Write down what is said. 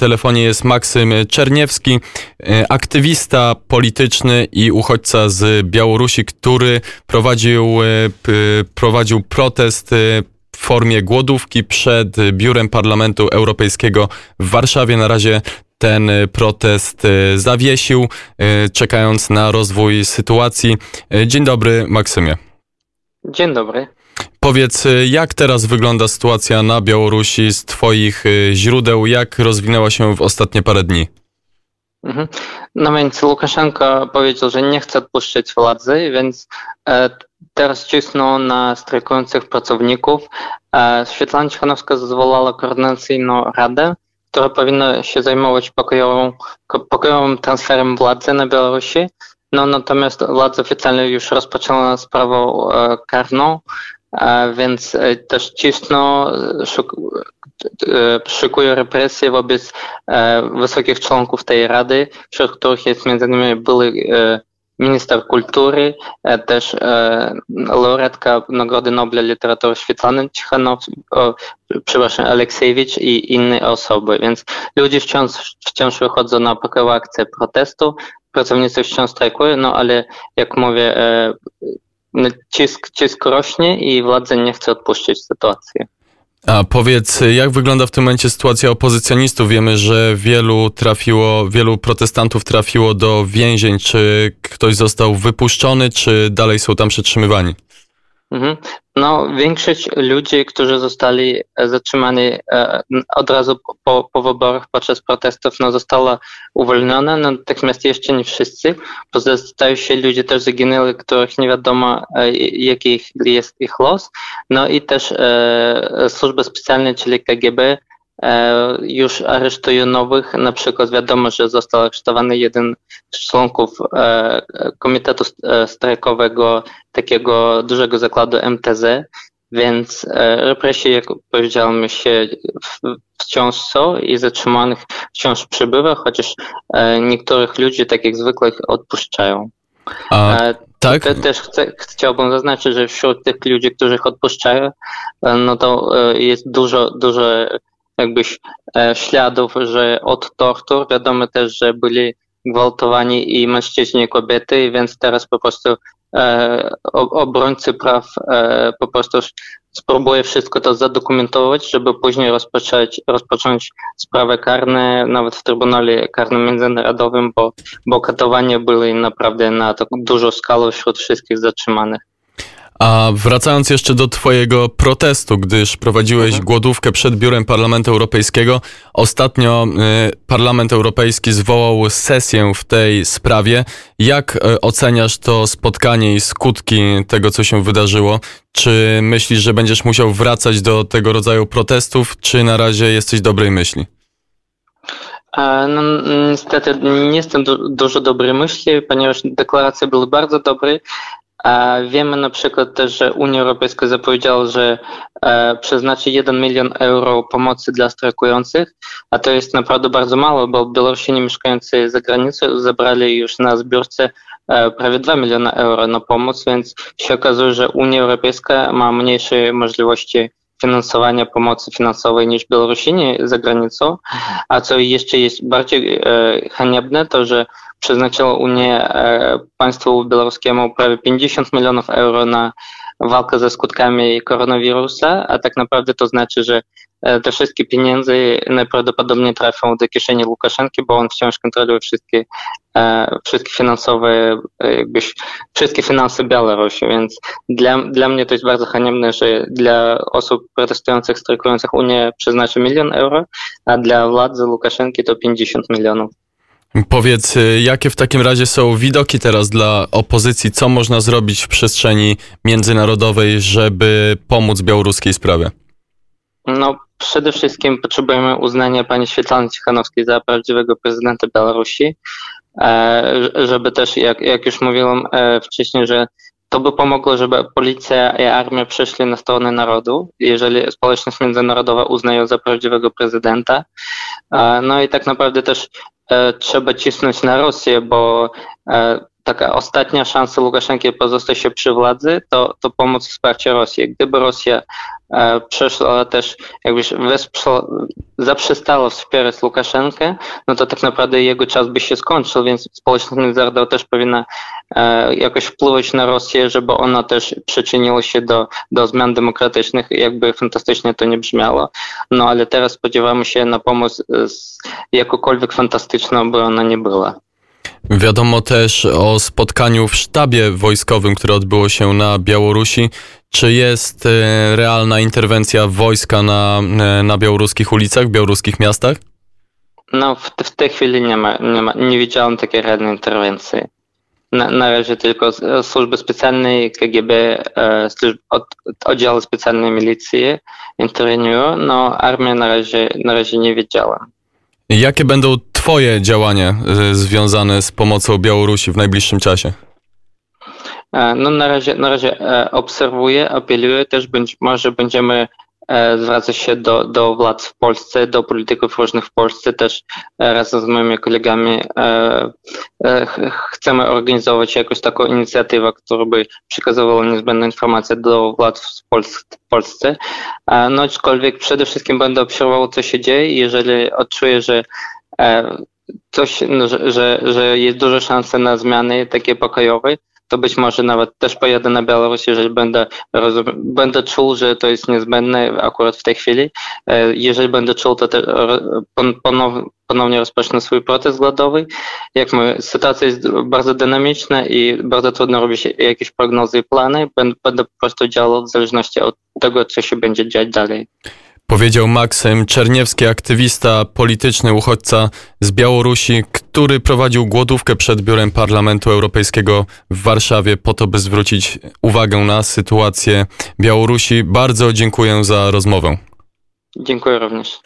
telefonie jest Maksym Czerniewski, aktywista polityczny i uchodźca z Białorusi, który prowadził, prowadził protest w formie głodówki przed biurem Parlamentu Europejskiego w Warszawie. Na razie ten protest zawiesił, czekając na rozwój sytuacji. Dzień dobry, Maksymie. Dzień dobry. Powiedz, jak teraz wygląda sytuacja na Białorusi z Twoich y, źródeł? Jak rozwinęła się w ostatnie parę dni? Mhm. No więc Łukaszenko powiedział, że nie chce odpuszczać władzy, więc e, teraz cisną na strajkujących pracowników. E, Świetlana Cichanowska zwołała koordynacyjną radę, która powinna się zajmować pokojową, pokojowym transferem władzy na Białorusi. No natomiast władza oficjalnie już rozpoczęła sprawę e, karną, więc e, też cisną, e, szykują represje wobec wysokich członków tej rady, wśród których jest między innymi były minister kultury, też laureatka Nagrody Nobla Literatury Świetlany Cichanow, przepraszam, Aleksiewicz i inne osoby. Więc ludzie wciąż, wciąż wychodzą na akcję protestu, pracownicy wciąż strajkują, no ale jak mówię, e, cisk, cisk rośnie i władza nie chce odpuścić sytuacji. A powiedz, jak wygląda w tym momencie sytuacja opozycjonistów? Wiemy, że wielu trafiło, wielu protestantów trafiło do więzień. Czy ktoś został wypuszczony, czy dalej są tam przetrzymywani? Mhm. No, większość ludzi, którzy zostali e, zatrzymani e, od razu po, po wyborach podczas protestów, no, została uwolniona, no, natomiast jeszcze nie wszyscy. Pozostają się ludzie też zaginęli, których nie wiadomo, e, jaki jest ich los. No i też e, służby specjalne, czyli KGB, już aresztują nowych. Na przykład wiadomo, że został aresztowany jeden z członków e, Komitetu e, Strajkowego takiego dużego zakładu MTZ, więc represje, jak powiedziałem, się wciąż są i zatrzymanych wciąż przybywa, chociaż niektórych ludzi, tak jak zwykłych, odpuszczają. A, tak? Też chcę, chciałbym zaznaczyć, że wśród tych ludzi, których odpuszczają, no to jest dużo, dużo jakbyś e, śladów, że od tortur wiadomo też, że byli gwałtowani i mężczyźni i kobiety, więc teraz po prostu e, obrońcy praw e, po prostu spróbuje wszystko to zadokumentować, żeby później rozpocząć, rozpocząć sprawę karne nawet w Trybunale Karnym Międzynarodowym, bo, bo katowania były naprawdę na tak dużą skalę wśród wszystkich zatrzymanych. A wracając jeszcze do Twojego protestu, gdyż prowadziłeś mhm. głodówkę przed biurem Parlamentu Europejskiego, ostatnio y, Parlament Europejski zwołał sesję w tej sprawie. Jak y, oceniasz to spotkanie i skutki tego, co się wydarzyło? Czy myślisz, że będziesz musiał wracać do tego rodzaju protestów, czy na razie jesteś dobrej myśli? No, niestety nie jestem du dużo dobrej myśli, ponieważ deklaracje były bardzo dobre. Wiemy na przykład też, że Unia Europejska zapowiedziała, że e, przeznaczy 1 milion euro pomocy dla strajkujących, a to jest naprawdę bardzo mało, bo Białorusini mieszkający za granicą zabrali już na zbiórce e, prawie 2 miliony euro na pomoc, więc się okazuje, że Unia Europejska ma mniejsze możliwości finansowania pomocy finansowej niż Białorusini za granicą, a co jeszcze jest bardziej e, haniebne, to że przeznaczyła Unia e, państwu białoruskiemu prawie 50 milionów euro na walkę ze skutkami koronawirusa, a tak naprawdę to znaczy, że e, te wszystkie pieniądze najprawdopodobniej trafią do kieszeni Łukaszenki, bo on wciąż kontroluje wszystkie, e, wszystkie finansowe, jakbyś, wszystkie finanse Białorusi, więc dla, dla mnie to jest bardzo haniebne, że dla osób protestujących, strajkujących Unia przeznaczy milion euro, a dla władzy Łukaszenki to 50 milionów. Powiedz, y, jakie w takim razie są widoki teraz dla opozycji? Co można zrobić w przestrzeni międzynarodowej, żeby pomóc białoruskiej sprawie? No, przede wszystkim potrzebujemy uznania pani Świetlany Cichanowskiej za prawdziwego prezydenta Białorusi, e, żeby też, jak, jak już mówiłem e, wcześniej, że to by pomogło, żeby policja i armia przeszli na stronę narodu, jeżeli społeczność międzynarodowa uznaje za prawdziwego prezydenta. E, no i tak naprawdę też E, trzeba cisnąć na Rosję, bo e, taka ostatnia szansa Łukaszenki pozostać się przy władzy, to, to pomoc i wsparcie Rosji. Gdyby Rosja e, przeszła też jakby zaprzestała wspierać Łukaszenkę, no to tak naprawdę jego czas by się skończył, więc społeczność międzynarodowa też powinna e, jakoś wpływać na Rosję, żeby ona też przyczyniła się do, do zmian demokratycznych, jakby fantastycznie to nie brzmiało. No ale teraz spodziewamy się na pomoc z, jakokolwiek fantastyczną, by ona nie była. Wiadomo też o spotkaniu w sztabie wojskowym, które odbyło się na Białorusi. Czy jest e, realna interwencja wojska na, e, na białoruskich ulicach, w białoruskich miastach? No, w, w tej chwili nie ma, nie ma, nie widziałem takiej realnej interwencji. Na, na razie tylko służby specjalne, KGB, e, służb, od, oddziały specjalne milicji interweniują, no armia na razie, na razie nie wiedziała. Jakie będą Twoje działania y, związane z pomocą Białorusi w najbliższym czasie? E, no na razie, na razie e, obserwuję, apeluję, też być może będziemy e, zwracać się do, do władz w Polsce, do polityków różnych w Polsce, też razem z moimi kolegami chcemy organizować jakąś taką inicjatywę, która by przekazywała niezbędne informacje do władz w Polsce. No aczkolwiek przede wszystkim będę obserwował, co się dzieje. Jeżeli odczuję, że coś, no, że, że, że jest duża szansa na zmiany takie pokojowe, to być może nawet też pojadę na Białoruś, jeżeli będę, będę czuł, że to jest niezbędne akurat w tej chwili. E, jeżeli będę czuł, to też ponownie, ponownie rozpocznę swój protest głodowy. Jak my, sytuacja jest bardzo dynamiczna i bardzo trudno robić jakieś prognozy i plany. Będę, będę po prostu działał w zależności od tego, co się będzie dziać dalej. Powiedział Maksym Czerniewski, aktywista polityczny, uchodźca z Białorusi, który prowadził głodówkę przed biurem Parlamentu Europejskiego w Warszawie po to, by zwrócić uwagę na sytuację Białorusi. Bardzo dziękuję za rozmowę. Dziękuję również.